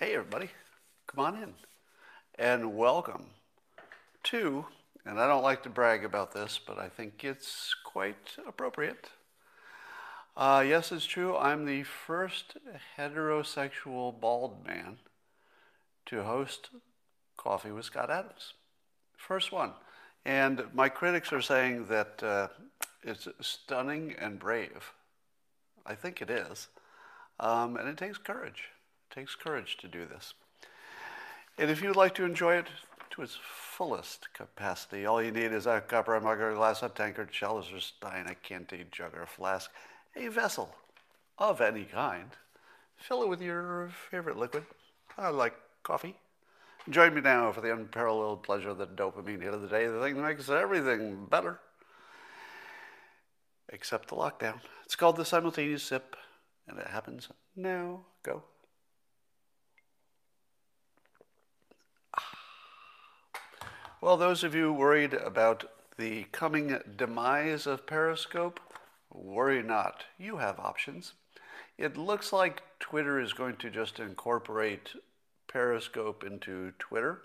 Hey, everybody, come on in and welcome to, and I don't like to brag about this, but I think it's quite appropriate. Uh, yes, it's true, I'm the first heterosexual bald man to host Coffee with Scott Adams. First one. And my critics are saying that uh, it's stunning and brave. I think it is. Um, and it takes courage. Takes courage to do this. And if you'd like to enjoy it to its fullest capacity, all you need is a copper, a mug, or a glass, a tankard, chalice, or stein, a canteen, jug, or flask, a vessel of any kind. Fill it with your favorite liquid. I like coffee. Join me now for the unparalleled pleasure of the dopamine hit of the day, the thing that makes everything better. Except the lockdown. It's called the simultaneous sip, and it happens now. Go. Well, those of you worried about the coming demise of Periscope, worry not. You have options. It looks like Twitter is going to just incorporate Periscope into Twitter.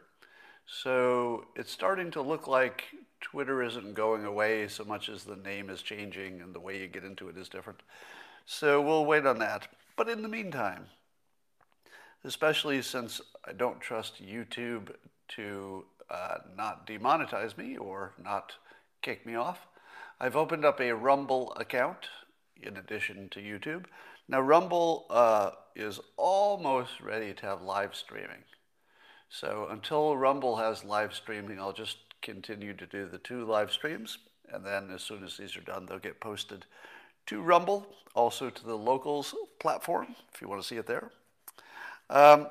So it's starting to look like Twitter isn't going away so much as the name is changing and the way you get into it is different. So we'll wait on that. But in the meantime, especially since I don't trust YouTube to uh, not demonetize me or not kick me off, I've opened up a Rumble account in addition to YouTube. Now, Rumble uh, is almost ready to have live streaming. So until Rumble has live streaming, I'll just continue to do the two live streams. And then as soon as these are done, they'll get posted to Rumble, also to the Locals platform, if you want to see it there. Um,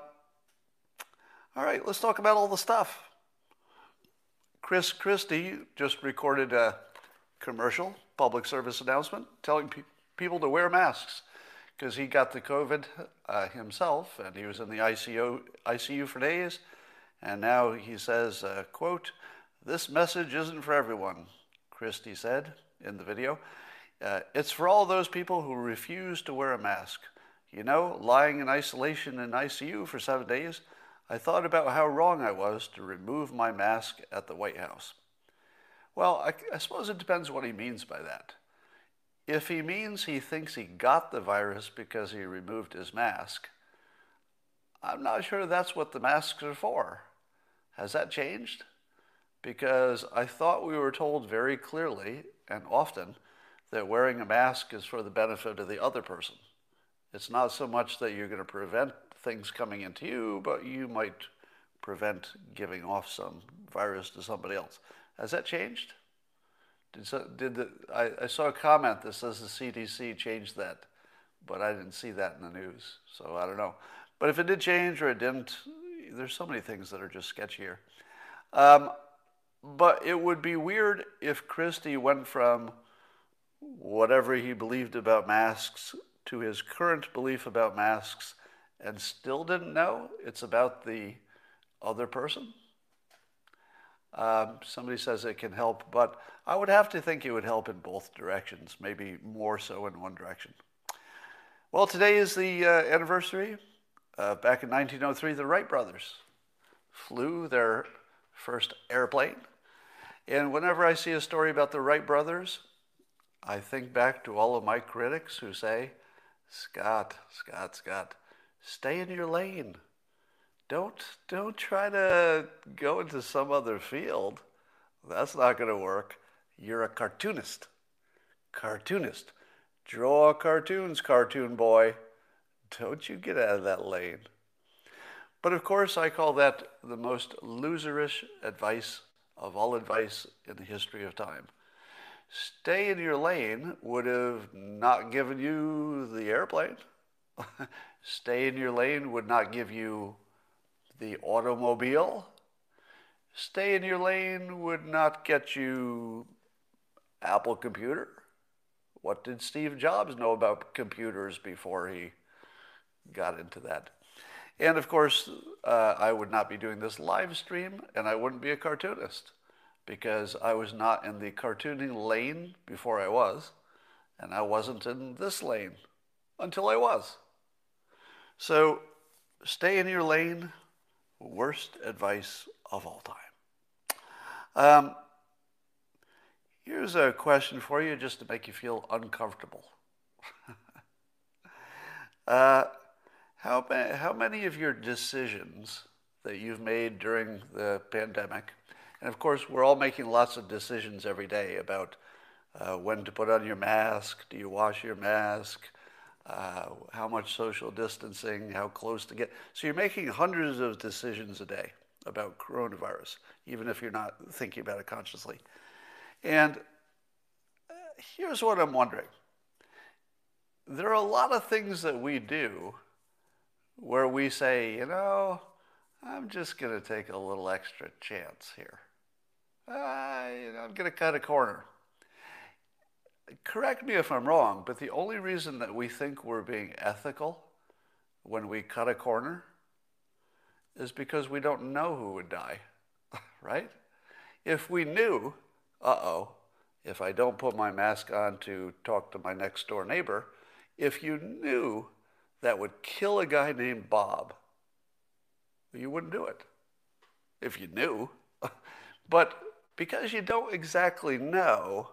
all right, let's talk about all the stuff. Chris Christie just recorded a commercial, public service announcement, telling pe- people to wear masks because he got the COVID uh, himself and he was in the ICU, ICU for days. And now he says, uh, quote, this message isn't for everyone, Christie said in the video. Uh, it's for all those people who refuse to wear a mask. You know, lying in isolation in an ICU for seven days, I thought about how wrong I was to remove my mask at the White House. Well, I, I suppose it depends what he means by that. If he means he thinks he got the virus because he removed his mask, I'm not sure that's what the masks are for. Has that changed? Because I thought we were told very clearly and often that wearing a mask is for the benefit of the other person. It's not so much that you're going to prevent things coming into you, but you might prevent giving off some virus to somebody else. Has that changed? Did, did the, I, I, saw a comment that says the CDC changed that, but I didn't see that in the news, so I don't know. But if it did change or it didn't, there's so many things that are just sketchy here. Um, but it would be weird if Christie went from whatever he believed about masks to his current belief about masks and still didn't know it's about the other person. Um, somebody says it can help, but I would have to think it would help in both directions, maybe more so in one direction. Well, today is the uh, anniversary. Uh, back in 1903, the Wright brothers flew their first airplane. And whenever I see a story about the Wright brothers, I think back to all of my critics who say, Scott, Scott, Scott, stay in your lane. Don't don't try to go into some other field. That's not going to work. You're a cartoonist. Cartoonist. Draw cartoons, cartoon boy. Don't you get out of that lane. But of course, I call that the most loserish advice of all advice in the history of time. Stay in your lane would have not given you the airplane. Stay in your lane would not give you the automobile. Stay in your lane would not get you Apple computer. What did Steve Jobs know about computers before he got into that? And of course, uh, I would not be doing this live stream and I wouldn't be a cartoonist because I was not in the cartooning lane before I was, and I wasn't in this lane until I was. So stay in your lane. Worst advice of all time. Um, here's a question for you just to make you feel uncomfortable. uh, how, how many of your decisions that you've made during the pandemic, and of course, we're all making lots of decisions every day about uh, when to put on your mask, do you wash your mask, uh, how much social distancing, how close to get. So you're making hundreds of decisions a day about coronavirus, even if you're not thinking about it consciously. And uh, here's what I'm wondering there are a lot of things that we do where we say, you know, I'm just going to take a little extra chance here. Uh, you know, I'm going to cut a corner. Correct me if I'm wrong, but the only reason that we think we're being ethical when we cut a corner is because we don't know who would die, right? If we knew, uh oh, if I don't put my mask on to talk to my next door neighbor, if you knew that would kill a guy named Bob, you wouldn't do it if you knew. but because you don't exactly know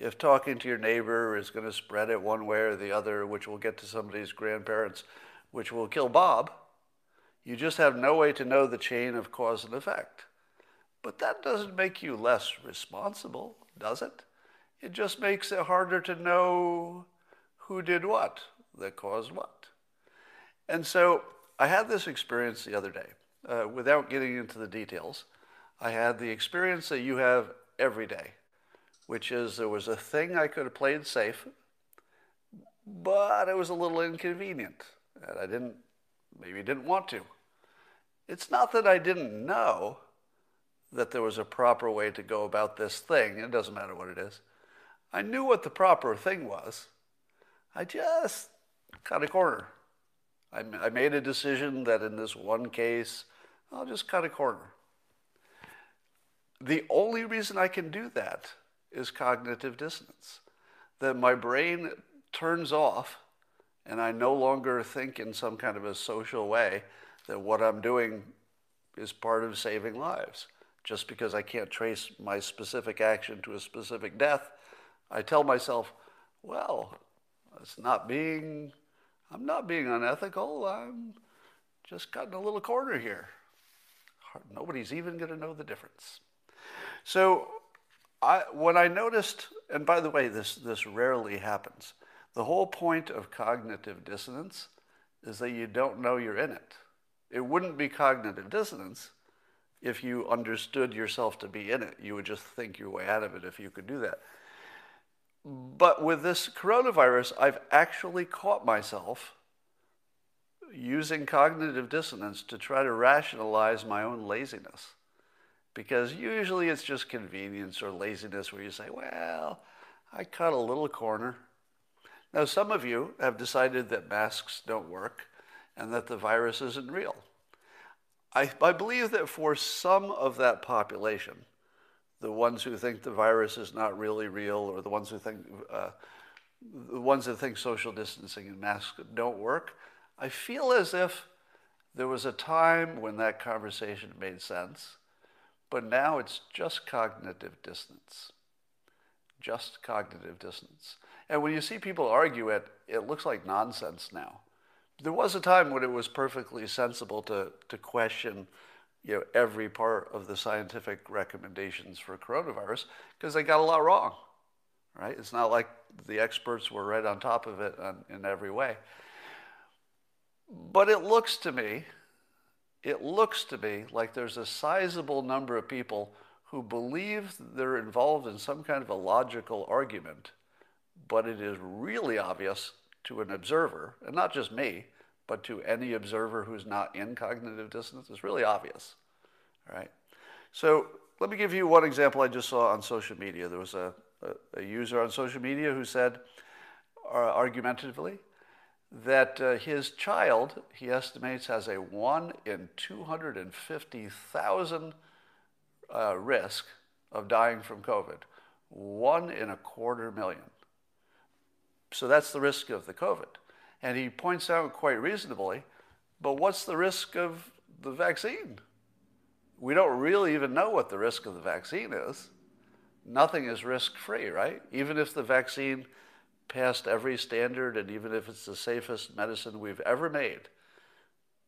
if talking to your neighbor is going to spread it one way or the other, which will get to somebody's grandparents, which will kill Bob, you just have no way to know the chain of cause and effect. But that doesn't make you less responsible, does it? It just makes it harder to know who did what, that caused what. And so I had this experience the other day. Uh, without getting into the details, I had the experience that you have every day, which is there was a thing I could have played safe, but it was a little inconvenient, and I didn't maybe didn't want to. It's not that I didn't know that there was a proper way to go about this thing. It doesn't matter what it is. I knew what the proper thing was. I just cut a corner. I, I made a decision that in this one case, I'll just cut a corner. The only reason I can do that is cognitive dissonance. That my brain turns off and I no longer think in some kind of a social way that what I'm doing is part of saving lives. Just because I can't trace my specific action to a specific death, I tell myself, well, it's not being, I'm not being unethical. I'm just cutting a little corner here. Nobody's even going to know the difference. So, I, when I noticed, and by the way, this, this rarely happens, the whole point of cognitive dissonance is that you don't know you're in it. It wouldn't be cognitive dissonance if you understood yourself to be in it. You would just think your way out of it if you could do that. But with this coronavirus, I've actually caught myself using cognitive dissonance to try to rationalize my own laziness. Because usually it's just convenience or laziness where you say, well, I cut a little corner. Now, some of you have decided that masks don't work and that the virus isn't real. I, I believe that for some of that population, the ones who think the virus is not really real or the ones who think uh, the ones that think social distancing and masks don't work, I feel as if there was a time when that conversation made sense, but now it's just cognitive dissonance. Just cognitive dissonance. And when you see people argue it, it looks like nonsense now. There was a time when it was perfectly sensible to, to question you know, every part of the scientific recommendations for coronavirus because they got a lot wrong, right? It's not like the experts were right on top of it in every way. But it looks to me, it looks to me like there's a sizable number of people who believe they're involved in some kind of a logical argument, but it is really obvious to an observer, and not just me, but to any observer who's not in cognitive dissonance, it's really obvious. All right. So let me give you one example I just saw on social media. There was a, a, a user on social media who said, uh, argumentatively, that uh, his child, he estimates, has a 1 in 250,000 uh, risk of dying from COVID. One in a quarter million. So that's the risk of the COVID. And he points out quite reasonably But what's the risk of the vaccine? We don't really even know what the risk of the vaccine is. Nothing is risk free, right? Even if the vaccine passed every standard and even if it's the safest medicine we've ever made,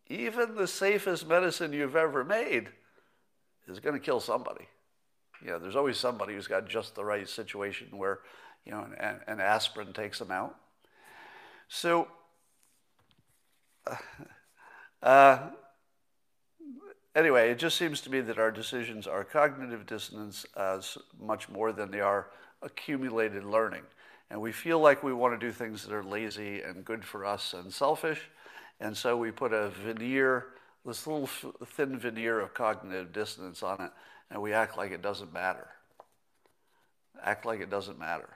even the safest medicine you've ever made is going to kill somebody. You know, there's always somebody who's got just the right situation where, you know, an, an aspirin takes them out. So, uh, anyway, it just seems to me that our decisions are cognitive dissonance as much more than they are accumulated learning. And we feel like we want to do things that are lazy and good for us and selfish. And so we put a veneer, this little thin veneer of cognitive dissonance on it, and we act like it doesn't matter. Act like it doesn't matter.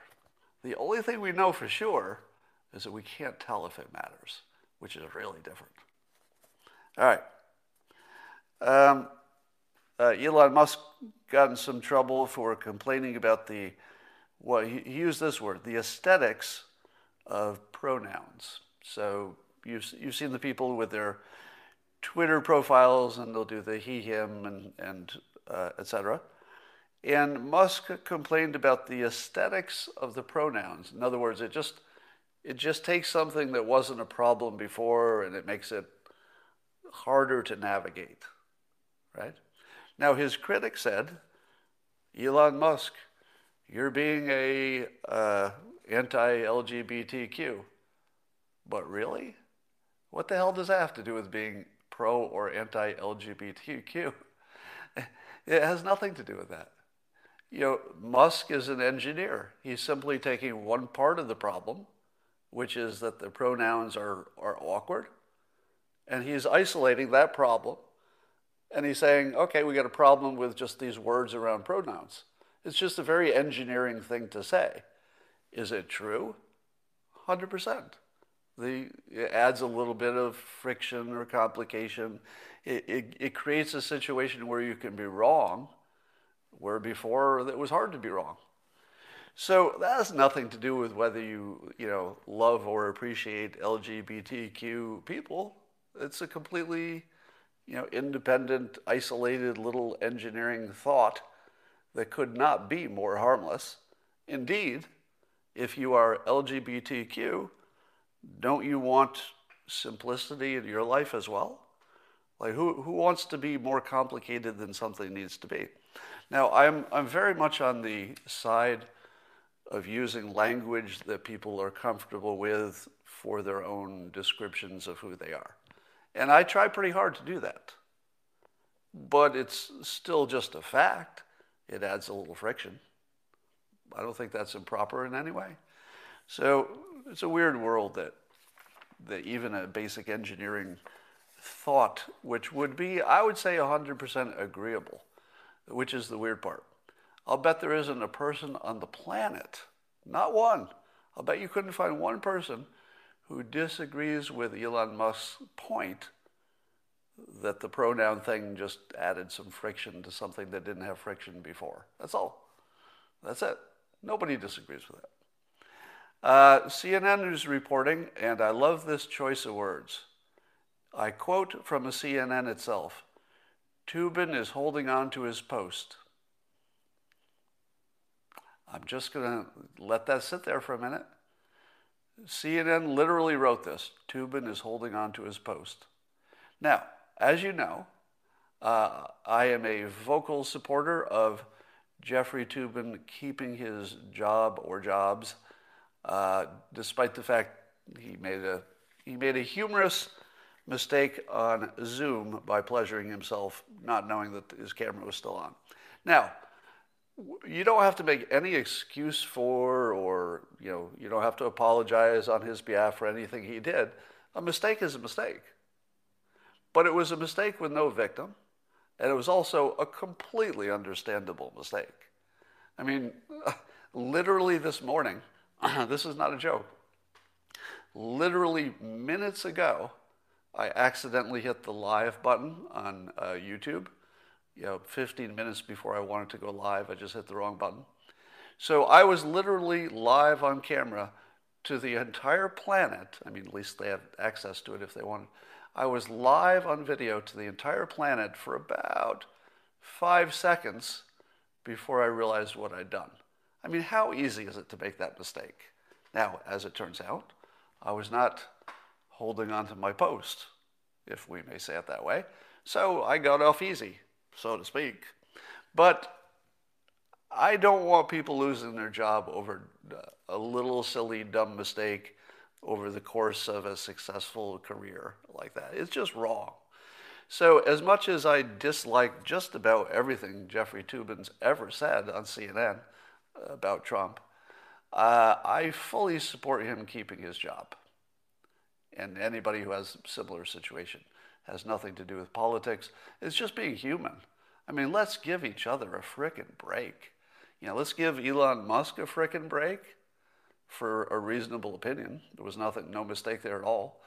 The only thing we know for sure is that we can't tell if it matters, which is really different. All right. Um, uh, Elon Musk got in some trouble for complaining about the, well, he, he used this word, the aesthetics of pronouns. So you've, you've seen the people with their Twitter profiles, and they'll do the he, him, and, and uh, etc. And Musk complained about the aesthetics of the pronouns. In other words, it just it just takes something that wasn't a problem before and it makes it harder to navigate, right? Now, his critic said, Elon Musk, you're being a uh, anti-LGBTQ. But really? What the hell does that have to do with being pro or anti-LGBTQ? It has nothing to do with that. You know, Musk is an engineer. He's simply taking one part of the problem, which is that the pronouns are, are awkward, and he's isolating that problem. And he's saying, okay, we got a problem with just these words around pronouns. It's just a very engineering thing to say. Is it true? 100%. The, it adds a little bit of friction or complication. It, it, it creates a situation where you can be wrong, where before it was hard to be wrong. So that has nothing to do with whether you, you know, love or appreciate LGBTQ people. It's a completely, you know, independent, isolated little engineering thought that could not be more harmless. Indeed, if you are LGBTQ, don't you want simplicity in your life as well? Like, who, who wants to be more complicated than something needs to be? Now, I'm, I'm very much on the side of using language that people are comfortable with for their own descriptions of who they are. And I try pretty hard to do that. But it's still just a fact. It adds a little friction. I don't think that's improper in any way. So it's a weird world that, that even a basic engineering thought, which would be, I would say, 100% agreeable, which is the weird part. I'll bet there isn't a person on the planet, not one. I'll bet you couldn't find one person who disagrees with Elon Musk's point that the pronoun thing just added some friction to something that didn't have friction before. That's all. That's it. Nobody disagrees with that. Uh, CNN is reporting, and I love this choice of words. I quote from the CNN itself Toobin is holding on to his post. I'm just going to let that sit there for a minute. CNN literally wrote this Toobin is holding on to his post. Now, as you know, uh, I am a vocal supporter of Jeffrey Toobin keeping his job or jobs, uh, despite the fact he made a he made a humorous mistake on Zoom by pleasuring himself, not knowing that his camera was still on. Now, you don't have to make any excuse for, or you know, you don't have to apologize on his behalf for anything he did. A mistake is a mistake. But it was a mistake with no victim, and it was also a completely understandable mistake. I mean, literally this morning, this is not a joke. Literally minutes ago, I accidentally hit the live button on uh, YouTube. You know, 15 minutes before I wanted to go live, I just hit the wrong button. So I was literally live on camera to the entire planet. I mean, at least they have access to it if they wanted. I was live on video to the entire planet for about five seconds before I realized what I'd done. I mean, how easy is it to make that mistake? Now, as it turns out, I was not holding on to my post, if we may say it that way. So I got off easy, so to speak. But I don't want people losing their job over a little silly, dumb mistake over the course of a successful career like that. It's just wrong. So, as much as I dislike just about everything Jeffrey Toobin's ever said on CNN about Trump, uh, I fully support him keeping his job. And anybody who has a similar situation has nothing to do with politics. It's just being human. I mean, let's give each other a frickin' break. You know, let's give Elon Musk a frickin' break for a reasonable opinion. There was nothing, no mistake there at all.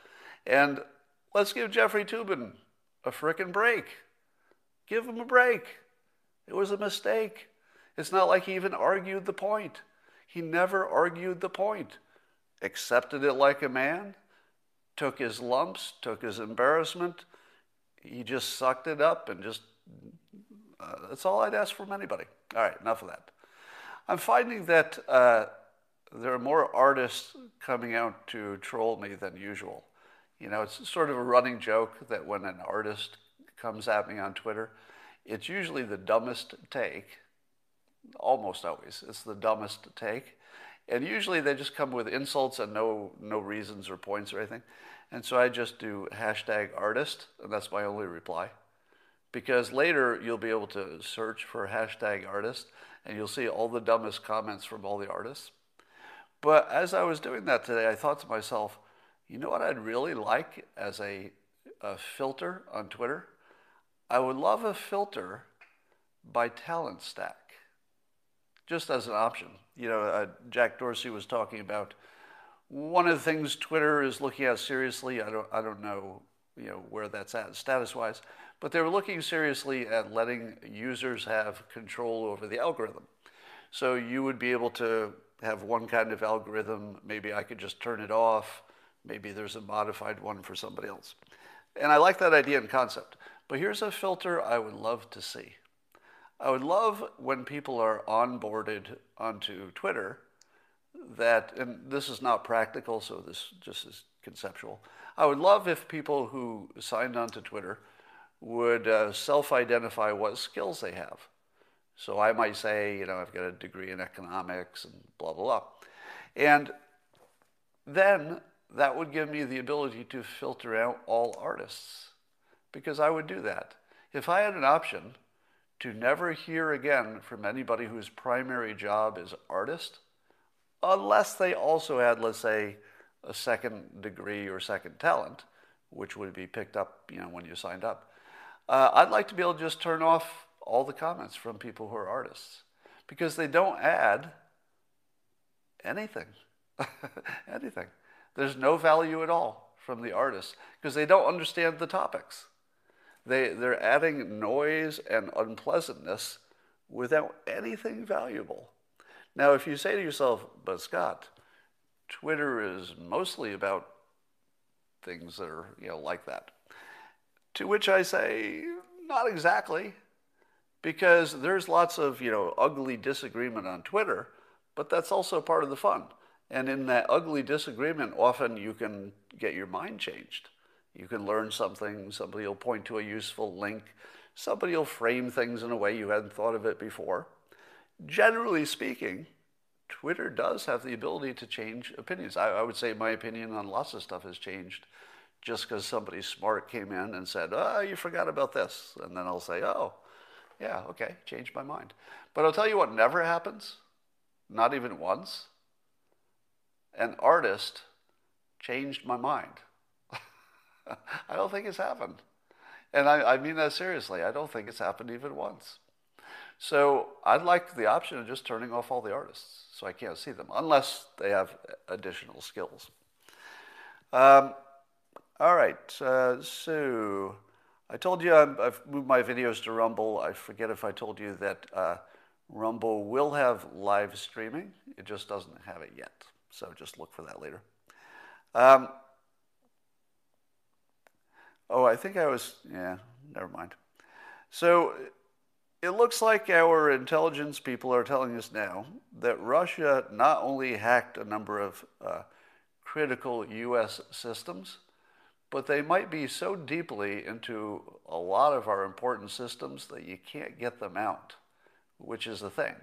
And let's give Jeffrey Toobin a frickin' break. Give him a break. It was a mistake. It's not like he even argued the point. He never argued the point. Accepted it like a man, took his lumps, took his embarrassment. He just sucked it up and just, uh, that's all I'd ask from anybody. All right, enough of that. I'm finding that uh, there are more artists coming out to troll me than usual. You know, it's sort of a running joke that when an artist comes at me on Twitter, it's usually the dumbest take. Almost always, it's the dumbest take. And usually they just come with insults and no, no reasons or points or anything. And so I just do hashtag artist, and that's my only reply. Because later you'll be able to search for hashtag artist and you'll see all the dumbest comments from all the artists. But as I was doing that today, I thought to myself, you know what I'd really like as a, a filter on Twitter? I would love a filter by talent stack, just as an option. You know, uh, Jack Dorsey was talking about one of the things Twitter is looking at seriously. I don't, I don't know, you know, where that's at status-wise, but they were looking seriously at letting users have control over the algorithm. So you would be able to have one kind of algorithm. Maybe I could just turn it off. Maybe there's a modified one for somebody else. And I like that idea and concept. But here's a filter I would love to see. I would love when people are onboarded onto Twitter that, and this is not practical, so this just is conceptual. I would love if people who signed onto Twitter would uh, self identify what skills they have. So I might say, you know, I've got a degree in economics and blah, blah, blah. And then that would give me the ability to filter out all artists because I would do that. If I had an option to never hear again from anybody whose primary job is artist, unless they also had, let's say, a second degree or second talent, which would be picked up, you know, when you signed up. Uh, I'd like to be able to just turn off all the comments from people who are artists because they don't add anything. anything. There's no value at all from the artists because they don't understand the topics. They, they're adding noise and unpleasantness without anything valuable. Now, if you say to yourself, but Scott, Twitter is mostly about things that are, you know, like that. To which I say, not exactly because there's lots of you know ugly disagreement on Twitter, but that's also part of the fun. And in that ugly disagreement, often you can get your mind changed. You can learn something. Somebody will point to a useful link. Somebody will frame things in a way you hadn't thought of it before. Generally speaking, Twitter does have the ability to change opinions. I, I would say my opinion on lots of stuff has changed just because somebody smart came in and said, oh, you forgot about this. And then I'll say, oh, yeah, okay, changed my mind. But I'll tell you what never happens, not even once. An artist changed my mind. I don't think it's happened. And I, I, mean that seriously. I don't think it's happened even once. So I'd like the option of just turning off all the artists so I can't see them, unless they have additional skills. Um, all right, uh, so I told you i have moved my videos to Rumble. I forget if I told you that uh, Rumble will have live streaming. It just doesn't have it yet. So just look for that later. Um, Oh, I think I was, yeah, never mind. So it looks like our intelligence people are telling us now that Russia not only hacked a number of uh, critical U.S. systems, but they might be so deeply into a lot of our important systems that you can't get them out, which is the thing.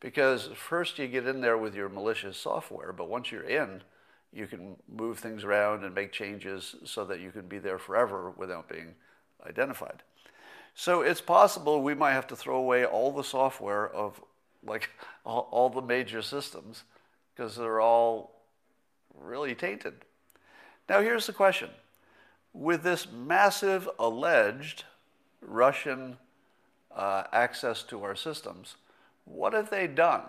Because first you get in there with your malicious software, but once you're in, you can move things around and make changes so that you can be there forever without being identified. So it's possible we might have to throw away all the software of like all, the major systems because they're all really tainted. Now here's the question. With this massive alleged Russian uh, access to our systems, what have they done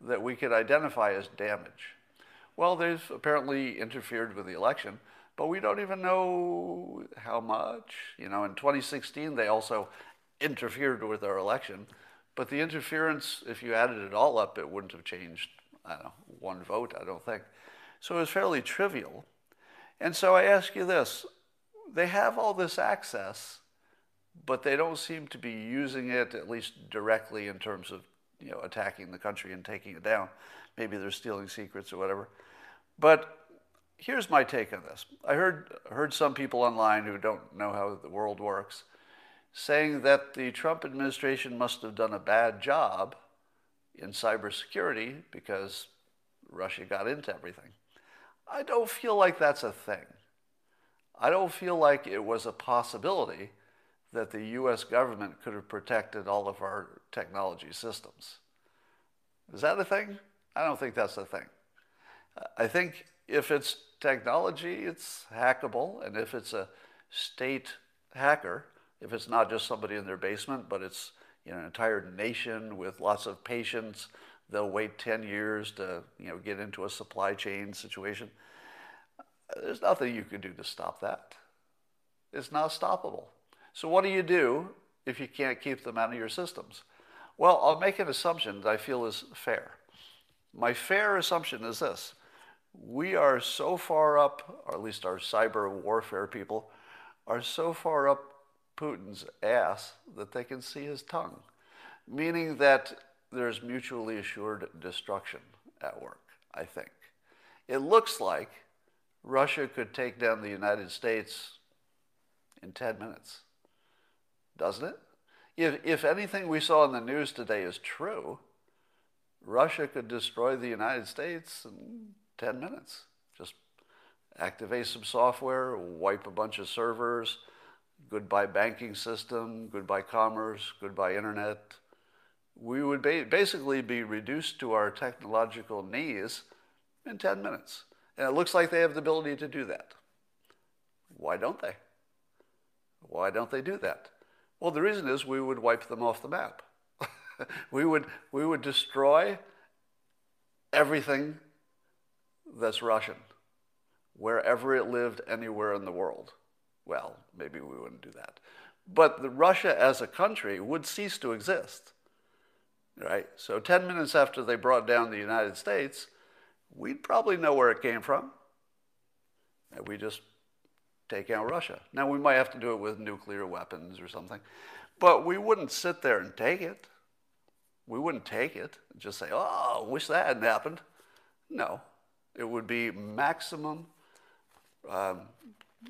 that we could identify as damage? Well, they've apparently interfered with the election, but we don't even know how much. You know, in 2016, they also interfered with our election, but the interference, if you added it all up, it wouldn't have changed, I don't know, one vote, I don't think. So it was fairly trivial. And so I ask you this they have all this access, but they don't seem to be using it, at least directly, in terms of you know, attacking the country and taking it down. Maybe they're stealing secrets or whatever. But here's my take on this. I heard, heard some people online who don't know how the world works saying that the Trump administration must have done a bad job in cybersecurity because Russia got into everything. I don't feel like that's a thing. I don't feel like it was a possibility that the US government could have protected all of our technology systems. Is that a thing? I don't think that's a thing. I think if it's technology, it's hackable. And if it's a state hacker, if it's not just somebody in their basement, but it's you know, an entire nation with lots of patience, they'll wait 10 years to you know, get into a supply chain situation. There's nothing you can do to stop that. It's not stoppable. So, what do you do if you can't keep them out of your systems? Well, I'll make an assumption that I feel is fair. My fair assumption is this we are so far up, or at least our cyber warfare people, are so far up Putin's ass that they can see his tongue, meaning that there's mutually assured destruction at work, I think. It looks like Russia could take down the United States in 10 minutes, doesn't it? If, if anything we saw in the news today is true, Russia could destroy the United States in 10 minutes. Just activate some software, wipe a bunch of servers, goodbye banking system, goodbye commerce, goodbye internet. We would ba- basically be reduced to our technological knees in 10 minutes. And it looks like they have the ability to do that. Why don't they? Why don't they do that? Well, the reason is we would wipe them off the map. we, would, we would destroy everything that's Russian, wherever it lived anywhere in the world. Well, maybe we wouldn't do that. But Russia as a country would cease to exist. Right? So 10 minutes after they brought down the United States, we'd probably know where it came from. And we just take out Russia. Now, we might have to do it with nuclear weapons or something, but we wouldn't sit there and take it. We wouldn't take it and just say, oh, wish that hadn't happened. No, it would be maximum um,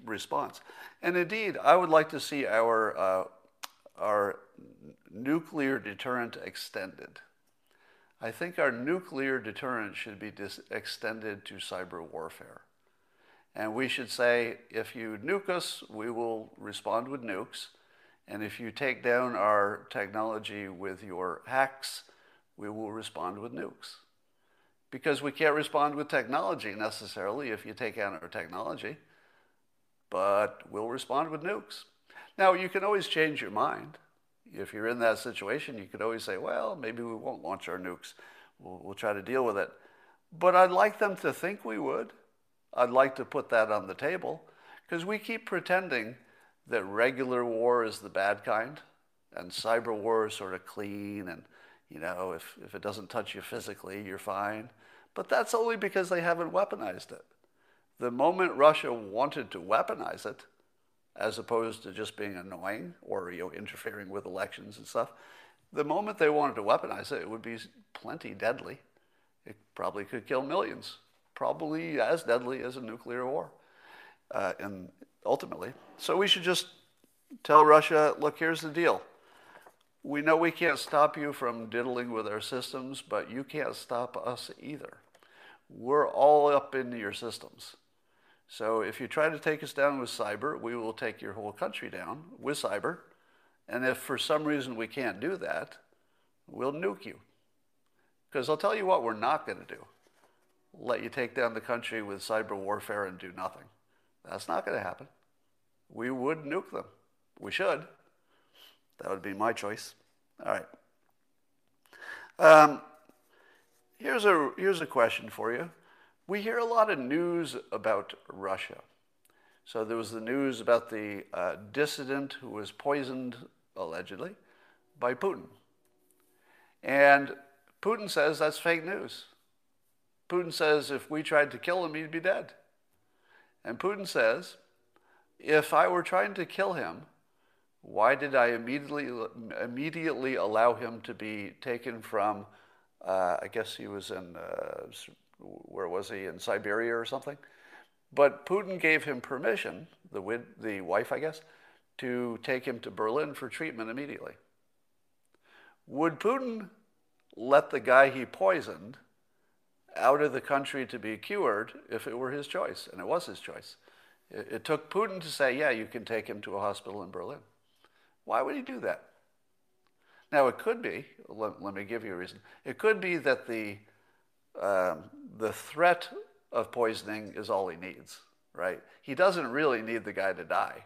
response. And indeed, I would like to see our, uh, our nuclear deterrent extended. I think our nuclear deterrent should be dis- extended to cyber warfare. And we should say, if you nuke us, we will respond with nukes. And if you take down our technology with your hacks, we will respond with nukes because we can't respond with technology necessarily if you take out our technology, but we'll respond with nukes. Now, you can always change your mind. If you're in that situation, you could always say, well, maybe we won't launch our nukes. We'll, we'll try to deal with it. But I'd like them to think we would. I'd like to put that on the table because we keep pretending that regular war is the bad kind and cyber war is sort of clean and you know if, if it doesn't touch you physically you're fine but that's only because they haven't weaponized it. The moment Russia wanted to weaponize it, as opposed to just being annoying or you know, interfering with elections and stuff. The moment they wanted to weaponize it, it would be plenty deadly. It probably could kill millions, probably as deadly as a nuclear war, uh, and ultimately. So we should just tell Russia, look, here's the deal. We know we can't stop you from diddling with our systems, but you can't stop us either. We're all up in your systems. So if you try to take us down with cyber, we will take your whole country down with cyber. And if for some reason we can't do that, we'll nuke you. Because I'll tell you what we're not going to do let you take down the country with cyber warfare and do nothing. That's not going to happen. We would nuke them. We should. That would be my choice. All right. Um, here's, a, here's a question for you. We hear a lot of news about Russia. So there was the news about the uh, dissident who was poisoned, allegedly, by Putin. And Putin says that's fake news. Putin says if we tried to kill him, he'd be dead. And Putin says, if I were trying to kill him, why did I immediately, immediately allow him to be taken from, uh, I guess he was in, uh, where was he, in Siberia or something? But Putin gave him permission, the, the wife, I guess, to take him to Berlin for treatment immediately. Would Putin let the guy he poisoned out of the country to be cured if it were his choice? And it was his choice. It, it took Putin to say, yeah, you can take him to a hospital in Berlin. Why would he do that? Now, it could be, let, let me give you a reason. It could be that the, um, the threat of poisoning is all he needs, right? He doesn't really need the guy to die.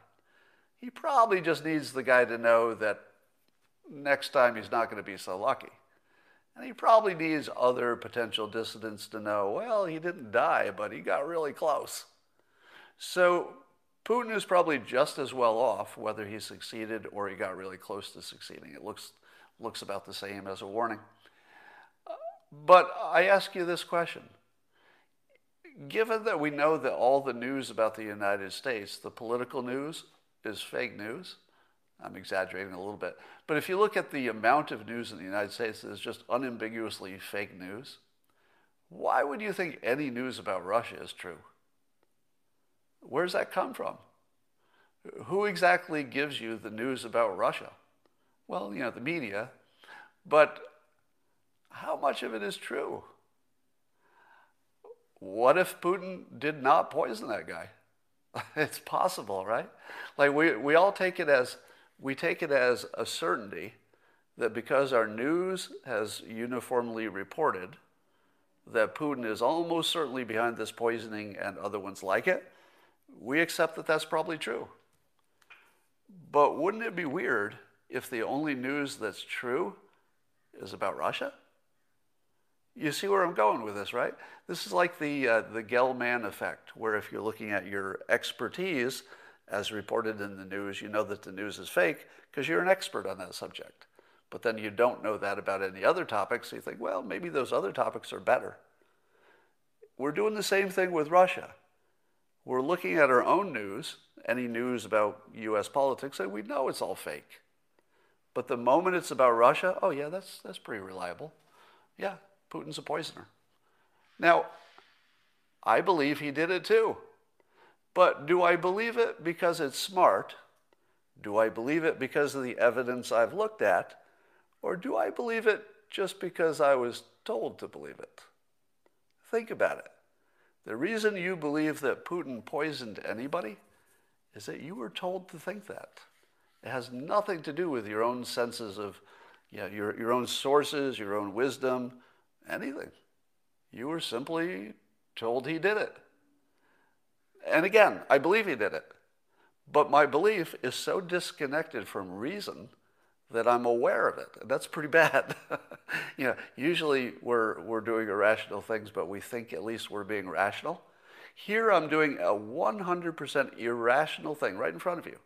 He probably just needs the guy to know that next time he's not going to be so lucky. And he probably needs other potential dissidents to know, well, he didn't die, but he got really close. So Putin is probably just as well off whether he succeeded or he got really close to succeeding. It looks, looks about the same as a warning. But I ask you this question. Given that we know that all the news about the United States, the political news, is fake news, I'm exaggerating a little bit, but if you look at the amount of news in the United States that is just unambiguously fake news, why would you think any news about Russia is true? Where does that come from? Who exactly gives you the news about Russia? Well, you know, the media. But how much of it is true? What if Putin did not poison that guy? it's possible, right? Like we, we all take it as we take it as a certainty that because our news has uniformly reported that Putin is almost certainly behind this poisoning and other ones like it, we accept that that's probably true. But wouldn't it be weird if the only news that's true is about Russia? You see where I'm going with this, right? This is like the, uh, the Gell-Mann effect, where if you're looking at your expertise as reported in the news, you know that the news is fake because you're an expert on that subject. But then you don't know that about any other topics, so you think, well, maybe those other topics are better. We're doing the same thing with Russia. We're looking at our own news, any news about US politics, and we know it's all fake. But the moment it's about Russia, oh yeah, that's, that's pretty reliable. Yeah, Putin's a poisoner. Now, I believe he did it too. But do I believe it because it's smart? Do I believe it because of the evidence I've looked at? Or do I believe it just because I was told to believe it? Think about it. The reason you believe that Putin poisoned anybody is that you were told to think that. It has nothing to do with your own senses of you know, your, your own sources, your own wisdom, anything. You were simply told he did it. And again, I believe he did it. But my belief is so disconnected from reason that I'm aware of it. That's pretty bad. you know, usually we're, we're doing irrational things, but we think at least we're being rational. Here I'm doing a 100% irrational thing right in front of you.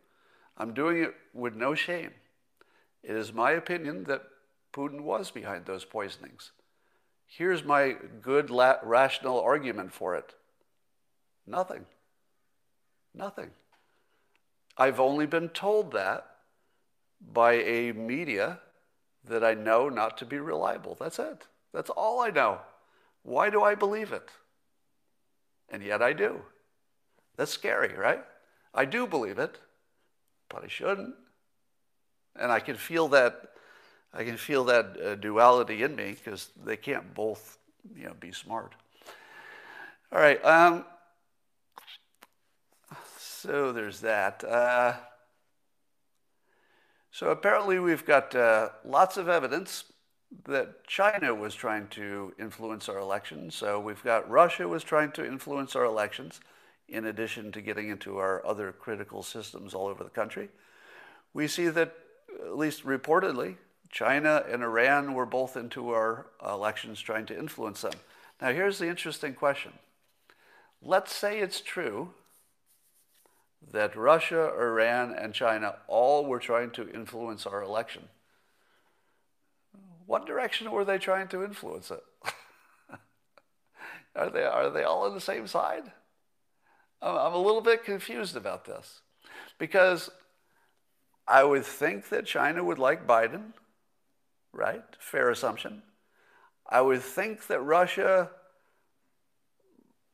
I'm doing it with no shame. It is my opinion that Putin was behind those poisonings. Here's my good la- rational argument for it nothing. Nothing. I've only been told that by a media that I know not to be reliable. That's it. That's all I know. Why do I believe it? And yet I do. That's scary, right? I do believe it, but I shouldn't. And I can feel that I can feel that uh, duality in me because they can't both, you know, be smart. All right. Um, so there's that. Uh, so apparently we've got uh, lots of evidence that China was trying to influence our elections. So we've got Russia was trying to influence our elections, in addition to getting into our other critical systems all over the country. We see that, at least reportedly, China and Iran were both into our elections trying to influence them. Now, here's the interesting question. Let's say it's true that Russia, Iran, and China all were trying to influence our election. What direction were they trying to influence it? are, they, are they all on the same side? I'm a little bit confused about this because I would think that China would like Biden right? Fair assumption. I would think that Russia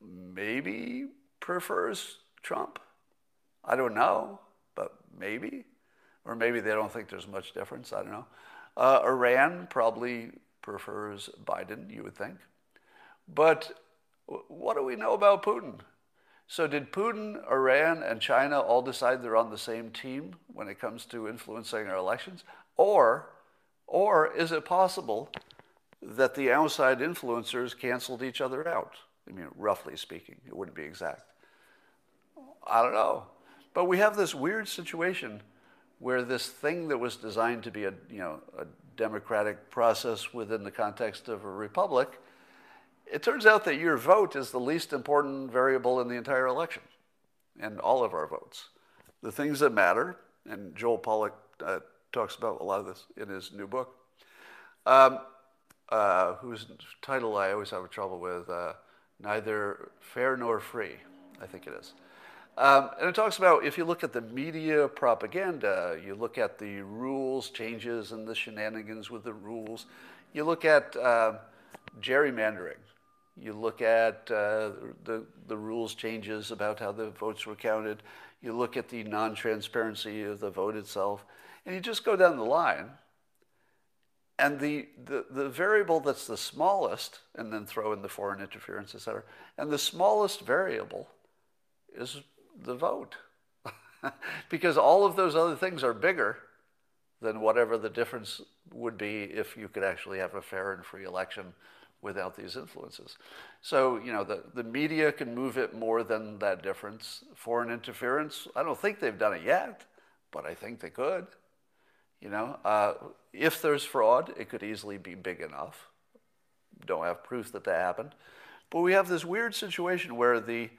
maybe prefers Trump. I don't know, but maybe. Or maybe they don't think there's much difference. I don't know. Uh, Iran probably prefers Biden, you would think. But what do we know about Putin? So, did Putin, Iran, and China all decide they're on the same team when it comes to influencing our elections? Or or is it possible that the outside influencers canceled each other out? I mean, roughly speaking, it wouldn't be exact. I don't know. But we have this weird situation where this thing that was designed to be a, you know, a democratic process within the context of a republic, it turns out that your vote is the least important variable in the entire election and all of our votes. The things that matter, and Joel Pollak uh, talks about a lot of this in his new book, um, uh, whose title I always have trouble with, uh, Neither Fair Nor Free, I think it is. Um, and it talks about if you look at the media propaganda, you look at the rules changes and the shenanigans with the rules, you look at uh, gerrymandering, you look at uh, the, the rules changes about how the votes were counted, you look at the non transparency of the vote itself, and you just go down the line, and the, the, the variable that's the smallest, and then throw in the foreign interference, et cetera, and the smallest variable is the vote. because all of those other things are bigger than whatever the difference would be if you could actually have a fair and free election without these influences. So, you know, the, the media can move it more than that difference. Foreign interference, I don't think they've done it yet, but I think they could. You know, uh, if there's fraud, it could easily be big enough. Don't have proof that that happened. But we have this weird situation where the,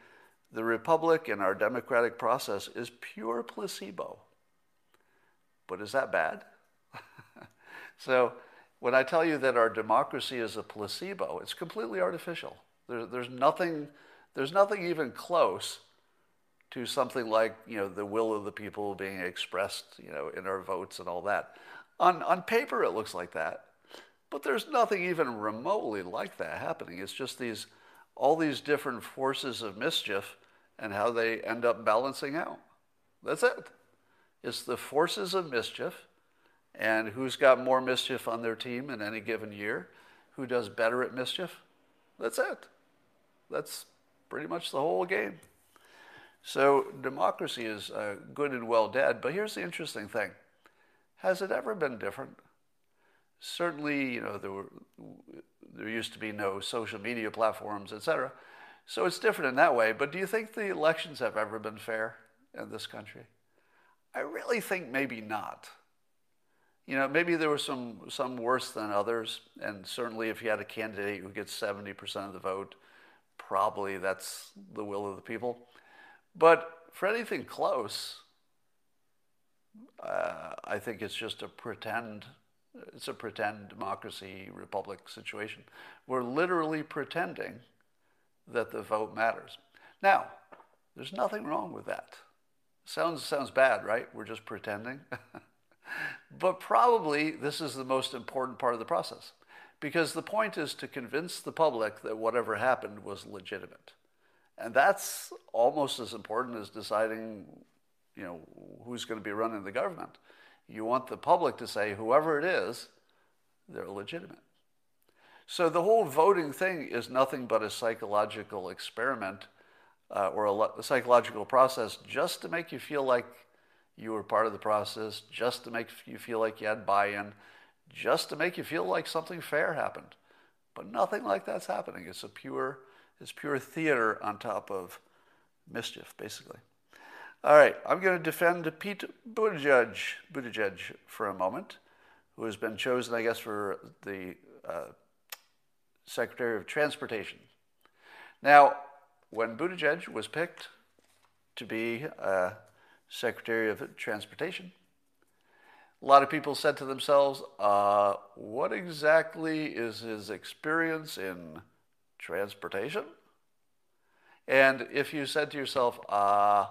the republic and our democratic process is pure placebo. But is that bad? so when I tell you that our democracy is a placebo, it's completely artificial. There, there's, nothing, there's nothing even close to something like you know the will of the people being expressed you know in our votes and all that. On on paper it looks like that, but there's nothing even remotely like that happening. It's just these all these different forces of mischief and how they end up balancing out. That's it. It's the forces of mischief and who's got more mischief on their team in any given year, who does better at mischief. That's it. That's pretty much the whole game. So democracy is uh, good and well dead. But here's the interesting thing: Has it ever been different? Certainly, you know there were there used to be no social media platforms, etc. So it's different in that way. But do you think the elections have ever been fair in this country? I really think maybe not. You know, maybe there were some some worse than others, and certainly if you had a candidate who gets 70% of the vote, probably that's the will of the people. But for anything close, uh, I think it's just a pretend. It's a pretend democracy republic situation. We're literally pretending that the vote matters. Now, there's nothing wrong with that. Sounds, sounds bad, right? We're just pretending. but probably this is the most important part of the process because the point is to convince the public that whatever happened was legitimate. And that's almost as important as deciding, you know, who's going to be running the government. You want the public to say, whoever it is, they're legitimate. So the whole voting thing is nothing but a psychological experiment uh, or a, a psychological process just to make you feel like you were part of the process, just to make you feel like you had buy in, just to make you feel like something fair happened. But nothing like that's happening. It's a pure, it's pure theater on top of mischief, basically. All right, I'm going to defend Pete Buttigieg, Buttigieg for a moment, who has been chosen, I guess, for the uh, Secretary of Transportation. Now, when Buttigieg was picked to be uh, Secretary of Transportation, a lot of people said to themselves, uh, what exactly is his experience in transportation? And if you said to yourself, uh,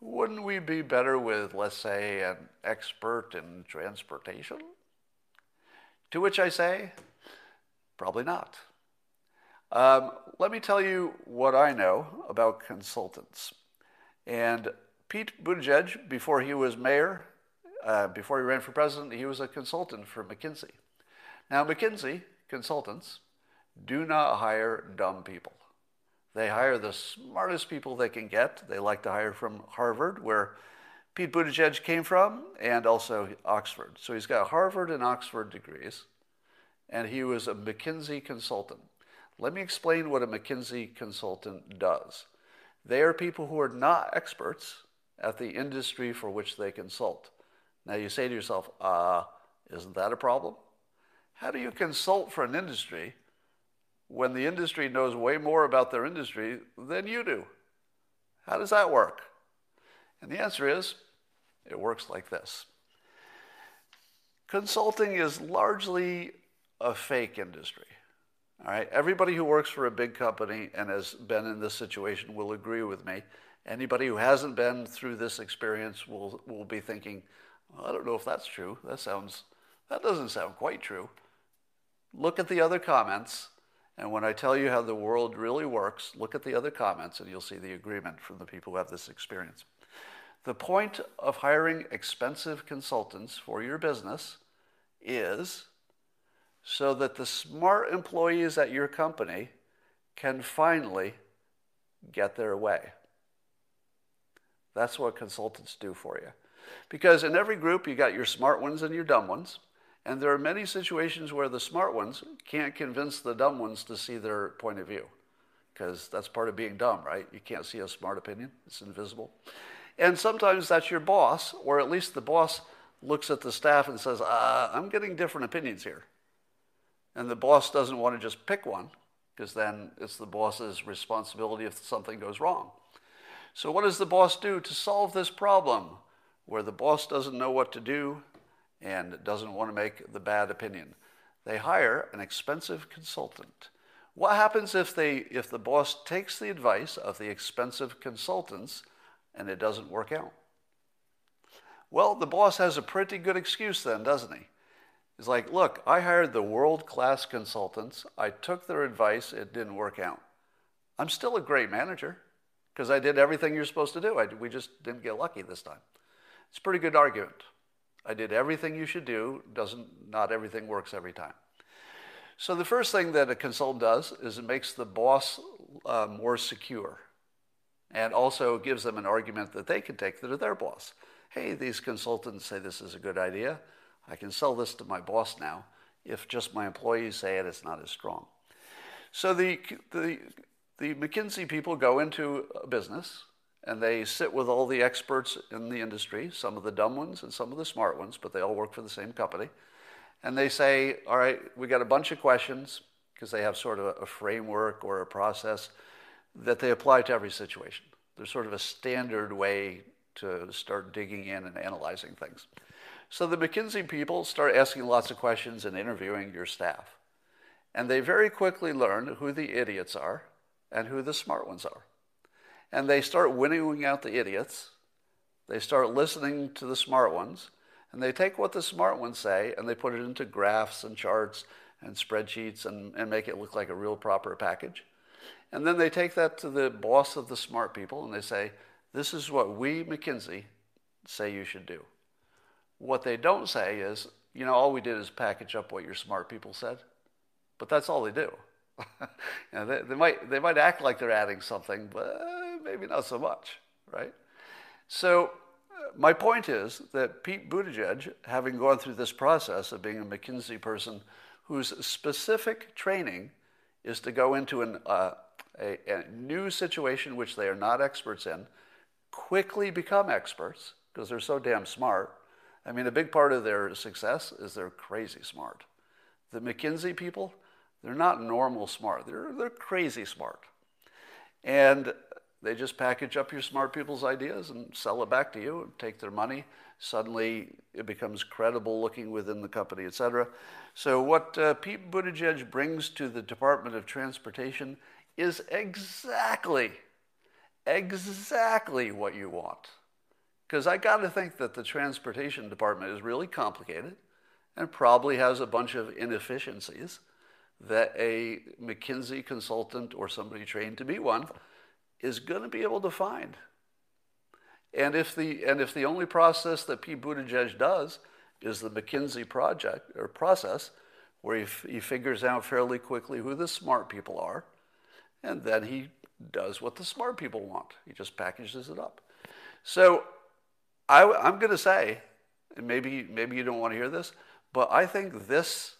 wouldn't we be better with, let's say, an expert in transportation? To which I say, probably not. Um, let me tell you what I know about consultants. And Pete Buttigieg, before he was mayor, uh, before he ran for president, he was a consultant for McKinsey. Now, McKinsey consultants do not hire dumb people. They hire the smartest people they can get. They like to hire from Harvard, where Pete Buttigieg came from, and also Oxford. So he's got Harvard and Oxford degrees, and he was a McKinsey consultant. Let me explain what a McKinsey consultant does. They are people who are not experts at the industry for which they consult. Now you say to yourself, uh, isn't that a problem? How do you consult for an industry when the industry knows way more about their industry than you do? How does that work? And the answer is, it works like this. Consulting is largely a fake industry. All right, everybody who works for a big company and has been in this situation will agree with me. Anybody who hasn't been through this experience will, will be thinking, well, I don't know if that's true. That sounds, that doesn't sound quite true. Look at the other comments, and when I tell you how the world really works, look at the other comments and you'll see the agreement from the people who have this experience. The point of hiring expensive consultants for your business is so that the smart employees at your company can finally get their way. That's what consultants do for you. Because in every group, you got your smart ones and your dumb ones. And there are many situations where the smart ones can't convince the dumb ones to see their point of view. Because that's part of being dumb, right? You can't see a smart opinion, it's invisible. And sometimes that's your boss, or at least the boss looks at the staff and says, uh, I'm getting different opinions here. And the boss doesn't want to just pick one, because then it's the boss's responsibility if something goes wrong. So, what does the boss do to solve this problem where the boss doesn't know what to do and doesn't want to make the bad opinion? They hire an expensive consultant. What happens if, they, if the boss takes the advice of the expensive consultants and it doesn't work out? Well, the boss has a pretty good excuse then, doesn't he? He's like, look, I hired the world class consultants. I took their advice. It didn't work out. I'm still a great manager because I did everything you're supposed to do. I, we just didn't get lucky this time. It's a pretty good argument. I did everything you should do. Doesn't not everything works every time. So the first thing that a consultant does is it makes the boss uh, more secure, and also gives them an argument that they can take to their boss. Hey, these consultants say this is a good idea. I can sell this to my boss now. If just my employees say it, it's not as strong. So the, the, the McKinsey people go into a business and they sit with all the experts in the industry, some of the dumb ones and some of the smart ones, but they all work for the same company. And they say, All right, we got a bunch of questions because they have sort of a framework or a process that they apply to every situation. There's sort of a standard way to start digging in and analyzing things. So the McKinsey people start asking lots of questions and interviewing your staff. And they very quickly learn who the idiots are and who the smart ones are. And they start winnowing out the idiots They start listening to the smart ones, and they take what the smart ones say and they put it into graphs and charts and spreadsheets and, and make it look like a real proper package. And then they take that to the boss of the smart people and they say, This is what we, McKinsey, say you should do. What they don't say is, you know, all we did is package up what your smart people said, but that's all they do. you know, they, they, might, they might act like they're adding something, but maybe not so much, right? So, uh, my point is that Pete Buttigieg, having gone through this process of being a McKinsey person whose specific training is to go into an, uh, a, a new situation which they are not experts in, quickly become experts because they're so damn smart. I mean, a big part of their success is they're crazy smart. The McKinsey people, they're not normal smart, they're, they're crazy smart. And they just package up your smart people's ideas and sell it back to you and take their money. Suddenly, it becomes credible looking within the company, et cetera. So, what uh, Pete Buttigieg brings to the Department of Transportation is exactly, exactly what you want. Because I got to think that the transportation department is really complicated and probably has a bunch of inefficiencies that a McKinsey consultant or somebody trained to be one is going to be able to find. And if the and if the only process that Pete Buttigieg does is the McKinsey project or process, where he, f- he figures out fairly quickly who the smart people are, and then he does what the smart people want. He just packages it up. So I, I'm going to say, and maybe maybe you don't want to hear this, but I think this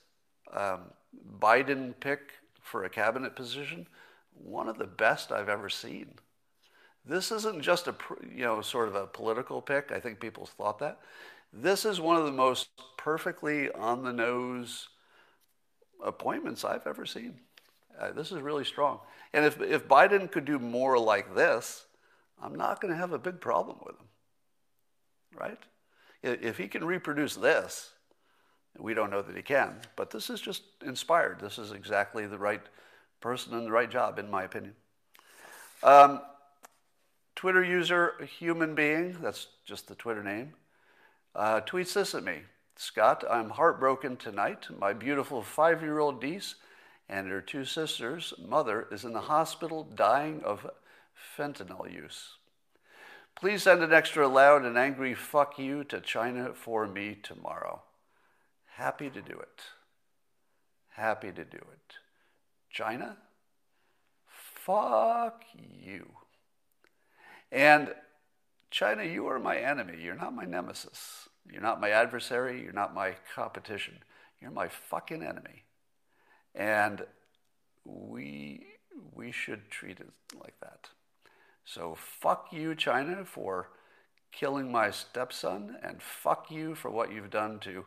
um, Biden pick for a cabinet position, one of the best I've ever seen. This isn't just a you know sort of a political pick. I think people thought that. This is one of the most perfectly on the nose appointments I've ever seen. Uh, this is really strong. And if, if Biden could do more like this, I'm not going to have a big problem with him. Right? If he can reproduce this, we don't know that he can, but this is just inspired. This is exactly the right person and the right job, in my opinion. Um, Twitter user, human being, that's just the Twitter name, uh, tweets this at me Scott, I'm heartbroken tonight. My beautiful five year old niece and her two sisters' mother is in the hospital dying of fentanyl use. Please send an extra loud and angry fuck you to China for me tomorrow. Happy to do it. Happy to do it. China, fuck you. And China, you are my enemy. You're not my nemesis. You're not my adversary. You're not my competition. You're my fucking enemy. And we, we should treat it like that. So fuck you, China, for killing my stepson, and fuck you for what you've done to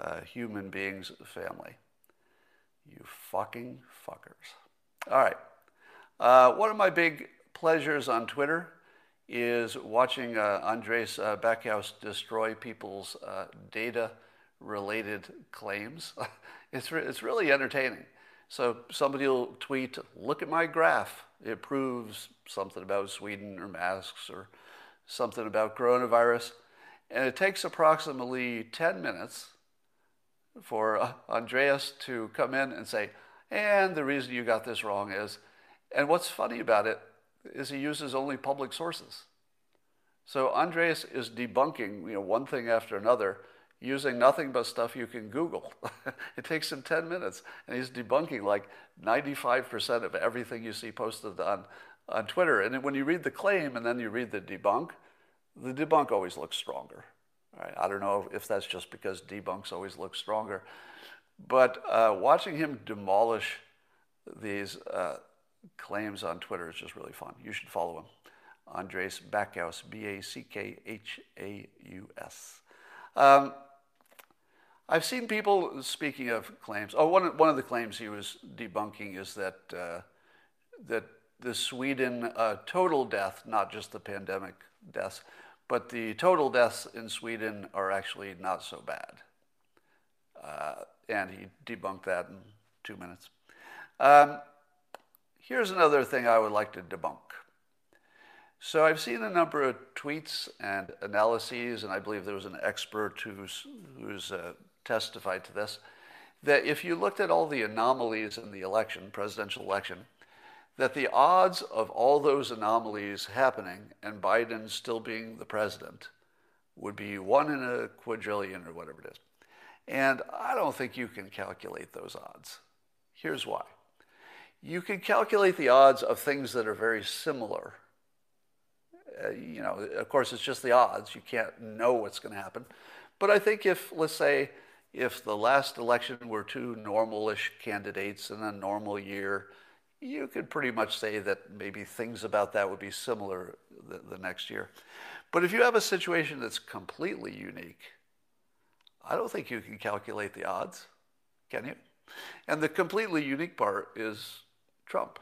uh, human beings' family. You fucking fuckers. All right. Uh, one of my big pleasures on Twitter is watching uh, Andreas uh, Backhaus destroy people's uh, data related claims. it's, re- it's really entertaining. So somebody will tweet, look at my graph. It proves something about Sweden or masks or something about coronavirus. And it takes approximately 10 minutes for uh, Andreas to come in and say, and the reason you got this wrong is, and what's funny about it is he uses only public sources. So Andreas is debunking you know, one thing after another using nothing but stuff you can Google. it takes him 10 minutes, and he's debunking like 95% of everything you see posted on, on Twitter. And when you read the claim and then you read the debunk, the debunk always looks stronger. Right? I don't know if that's just because debunks always look stronger. But uh, watching him demolish these uh, claims on Twitter is just really fun. You should follow him. Andreas Backhaus, B A C K H A U S. Um, I've seen people speaking of claims. Oh, one, one of the claims he was debunking is that, uh, that the Sweden uh, total death, not just the pandemic deaths, but the total deaths in Sweden are actually not so bad. Uh, and he debunked that in two minutes. Um, Here's another thing I would like to debunk. So I've seen a number of tweets and analyses, and I believe there was an expert who's, who's uh, testified to this, that if you looked at all the anomalies in the election, presidential election, that the odds of all those anomalies happening and Biden still being the president would be one in a quadrillion or whatever it is. And I don't think you can calculate those odds. Here's why. You can calculate the odds of things that are very similar. Uh, you know, of course, it's just the odds. You can't know what's going to happen. But I think if, let's say, if the last election were two normalish candidates in a normal year, you could pretty much say that maybe things about that would be similar the, the next year. But if you have a situation that's completely unique, I don't think you can calculate the odds, can you? And the completely unique part is Trump.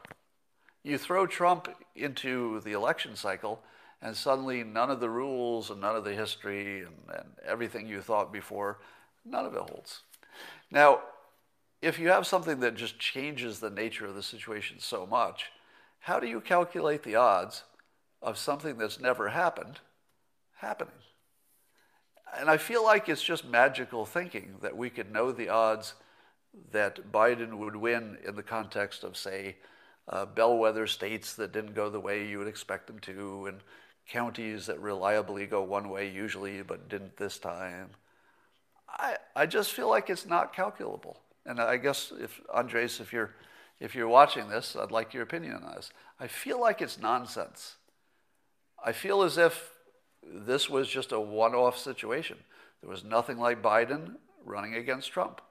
You throw Trump into the election cycle, and suddenly none of the rules and none of the history and, and everything you thought before, none of it holds. Now, if you have something that just changes the nature of the situation so much, how do you calculate the odds of something that's never happened happening? And I feel like it's just magical thinking that we could know the odds that Biden would win in the context of, say, uh, bellwether states that didn't go the way you would expect them to, and counties that reliably go one way usually but didn't this time. I, I just feel like it's not calculable. And I guess if Andreas, if you're if you're watching this, I'd like your opinion on this. I feel like it's nonsense. I feel as if this was just a one-off situation. There was nothing like Biden running against Trump.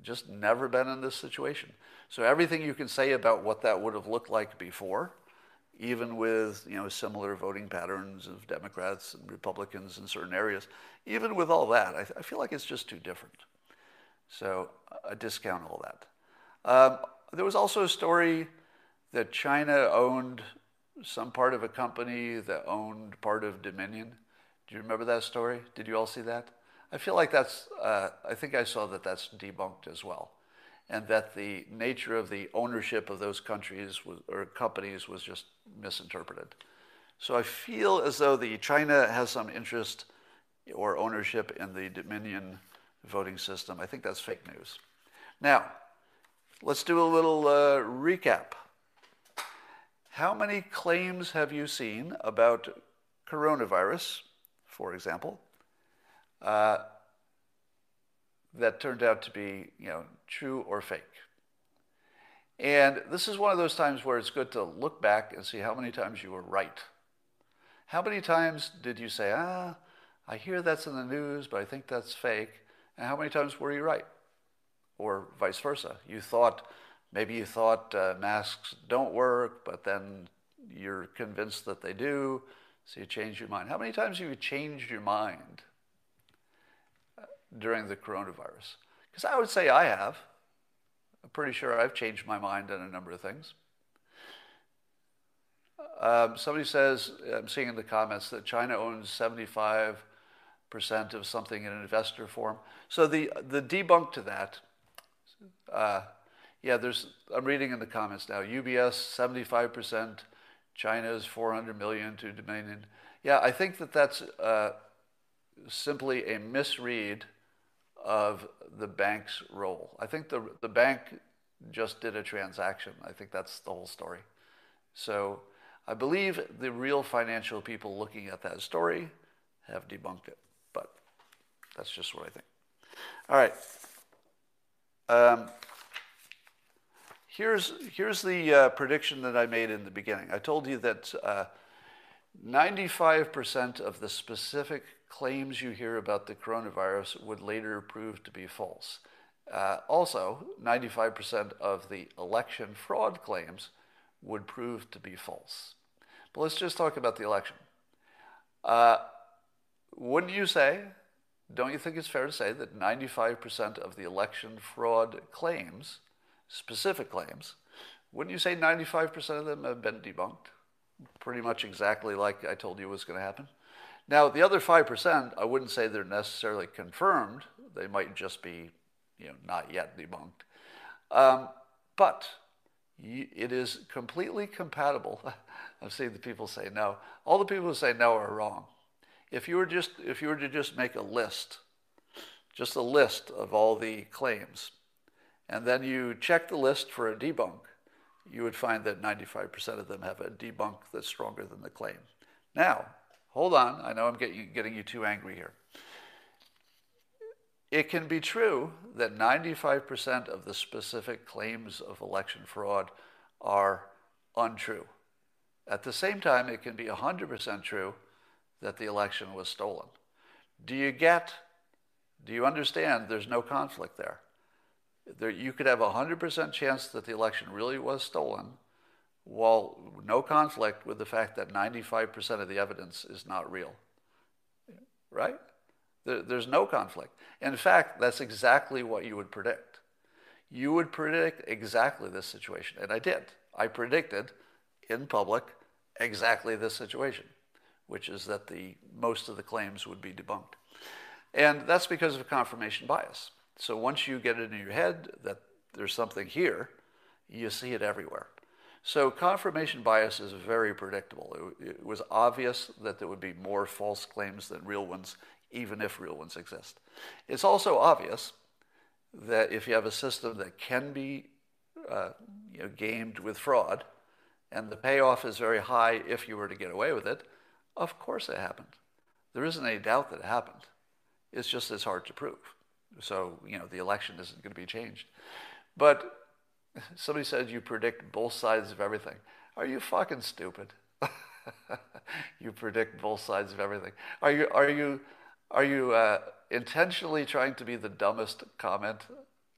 Just never been in this situation. So everything you can say about what that would have looked like before, even with you know similar voting patterns of Democrats and Republicans in certain areas, even with all that, I, I feel like it's just too different. So I discount all that. Um, there was also a story that China owned some part of a company that owned part of Dominion. Do you remember that story? Did you all see that? I feel like that's, uh, I think I saw that that's debunked as well. And that the nature of the ownership of those countries was, or companies was just misinterpreted. So I feel as though the China has some interest or ownership in the Dominion voting system. I think that's fake news. Now, let's do a little uh, recap. How many claims have you seen about coronavirus, for example, uh, that turned out to be, you know, true or fake? And this is one of those times where it's good to look back and see how many times you were right. How many times did you say, ah, I hear that's in the news, but I think that's fake? And how many times were you right? Or vice versa. You thought, maybe you thought uh, masks don't work, but then you're convinced that they do, so you change your mind. How many times have you changed your mind uh, during the coronavirus? Because I would say I have. I'm pretty sure I've changed my mind on a number of things. Um, somebody says, I'm seeing in the comments that China owns 75 percent of something in an investor form. So the the debunk to that, uh, yeah, there's I'm reading in the comments now. UBS 75 percent, China's 400 million to Dominion. Yeah, I think that that's uh, simply a misread of the bank's role. I think the the bank just did a transaction. I think that's the whole story. So I believe the real financial people looking at that story have debunked it. That's just what I think. All right. Um, here's, here's the uh, prediction that I made in the beginning. I told you that uh, 95% of the specific claims you hear about the coronavirus would later prove to be false. Uh, also, 95% of the election fraud claims would prove to be false. But let's just talk about the election. Uh, wouldn't you say don't you think it's fair to say that 95% of the election fraud claims, specific claims, wouldn't you say 95% of them have been debunked? Pretty much exactly like I told you was going to happen. Now, the other 5%, I wouldn't say they're necessarily confirmed. They might just be, you know, not yet debunked. Um, but it is completely compatible. I've seen the people say no. All the people who say no are wrong. If you were just if you were to just make a list, just a list of all the claims, and then you check the list for a debunk, you would find that 95% of them have a debunk that's stronger than the claim. Now, hold on. I know I'm getting, getting you too angry here. It can be true that 95% of the specific claims of election fraud are untrue. At the same time, it can be 100% true that the election was stolen. Do you get, do you understand there's no conflict there? there you could have a 100% chance that the election really was stolen, while no conflict with the fact that 95% of the evidence is not real. Right? There's no conflict. In fact, that's exactly what you would predict. You would predict exactly this situation, and I did. I predicted in public exactly this situation, which is that the most of the claims would be debunked. And that's because of confirmation bias. So once you get it in your head that there's something here, you see it everywhere. So confirmation bias is very predictable. It, it was obvious that there would be more false claims than real ones even if real ones exist. It's also obvious that if you have a system that can be uh, you know, gamed with fraud, and the payoff is very high if you were to get away with it, of course it happened. There isn't any doubt that it happened. It's just as hard to prove. So, you know, the election isn't going to be changed. But somebody said you predict both sides of everything. Are you fucking stupid? you predict both sides of everything. Are you, are you, are you uh, intentionally trying to be the dumbest comment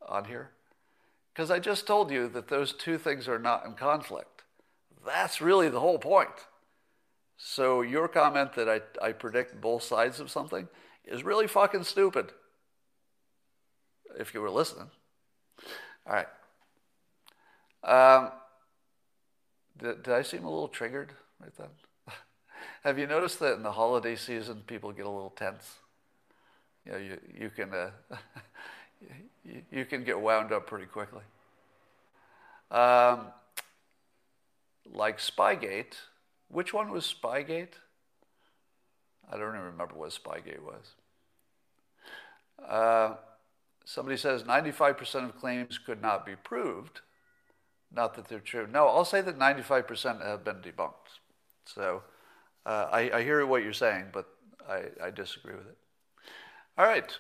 on here? Because I just told you that those two things are not in conflict. That's really the whole point. So your comment that I, I predict both sides of something is really fucking stupid. If you were listening. All right. Um, did, did I seem a little triggered right then? Have you noticed that in the holiday season people get a little tense? you know, you, you can uh, you, you, can get wound up pretty quickly. Um, like Spygate, which one was Spygate? I don't even remember what Spygate was. Uh, somebody says 95% of claims could not be proved. Not that they're true. No, I'll say that 95% have been debunked. So uh, I, I hear what you're saying, but I, I disagree with it. All right.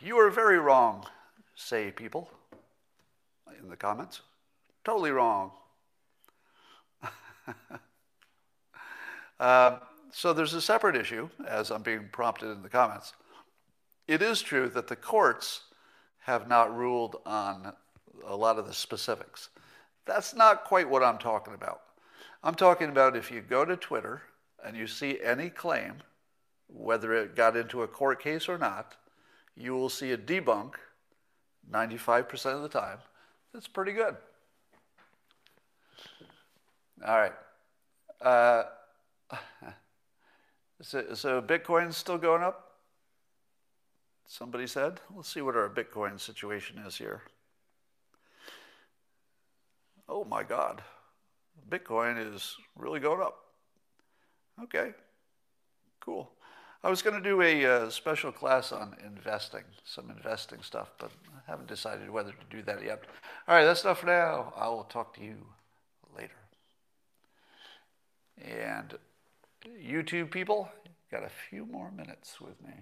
You are very wrong, say people in the comments. Totally wrong. uh, so there's a separate issue, as I'm being prompted in the comments. It is true that the courts have not ruled on a lot of the specifics. That's not quite what I'm talking about. I'm talking about if you go to Twitter and you see any claim whether it got into a court case or not, you will see a debunk 95% of the time. That's pretty good. All right. Uh, so, so Bitcoin's still going up? Somebody said. Let's see what our Bitcoin situation is here. Oh my God. Bitcoin is really going up. Okay, cool. I was going to do a uh, special class on investing, some investing stuff, but I haven't decided whether to do that yet. All right, that's enough for now. I will talk to you later. And YouTube people, got a few more minutes with me.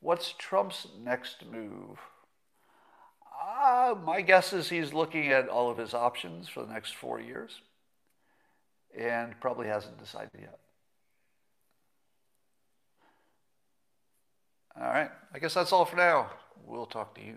What's Trump's next move? Uh, my guess is he's looking at all of his options for the next four years and probably hasn't decided yet. All right. I guess that's all for now. We'll talk to you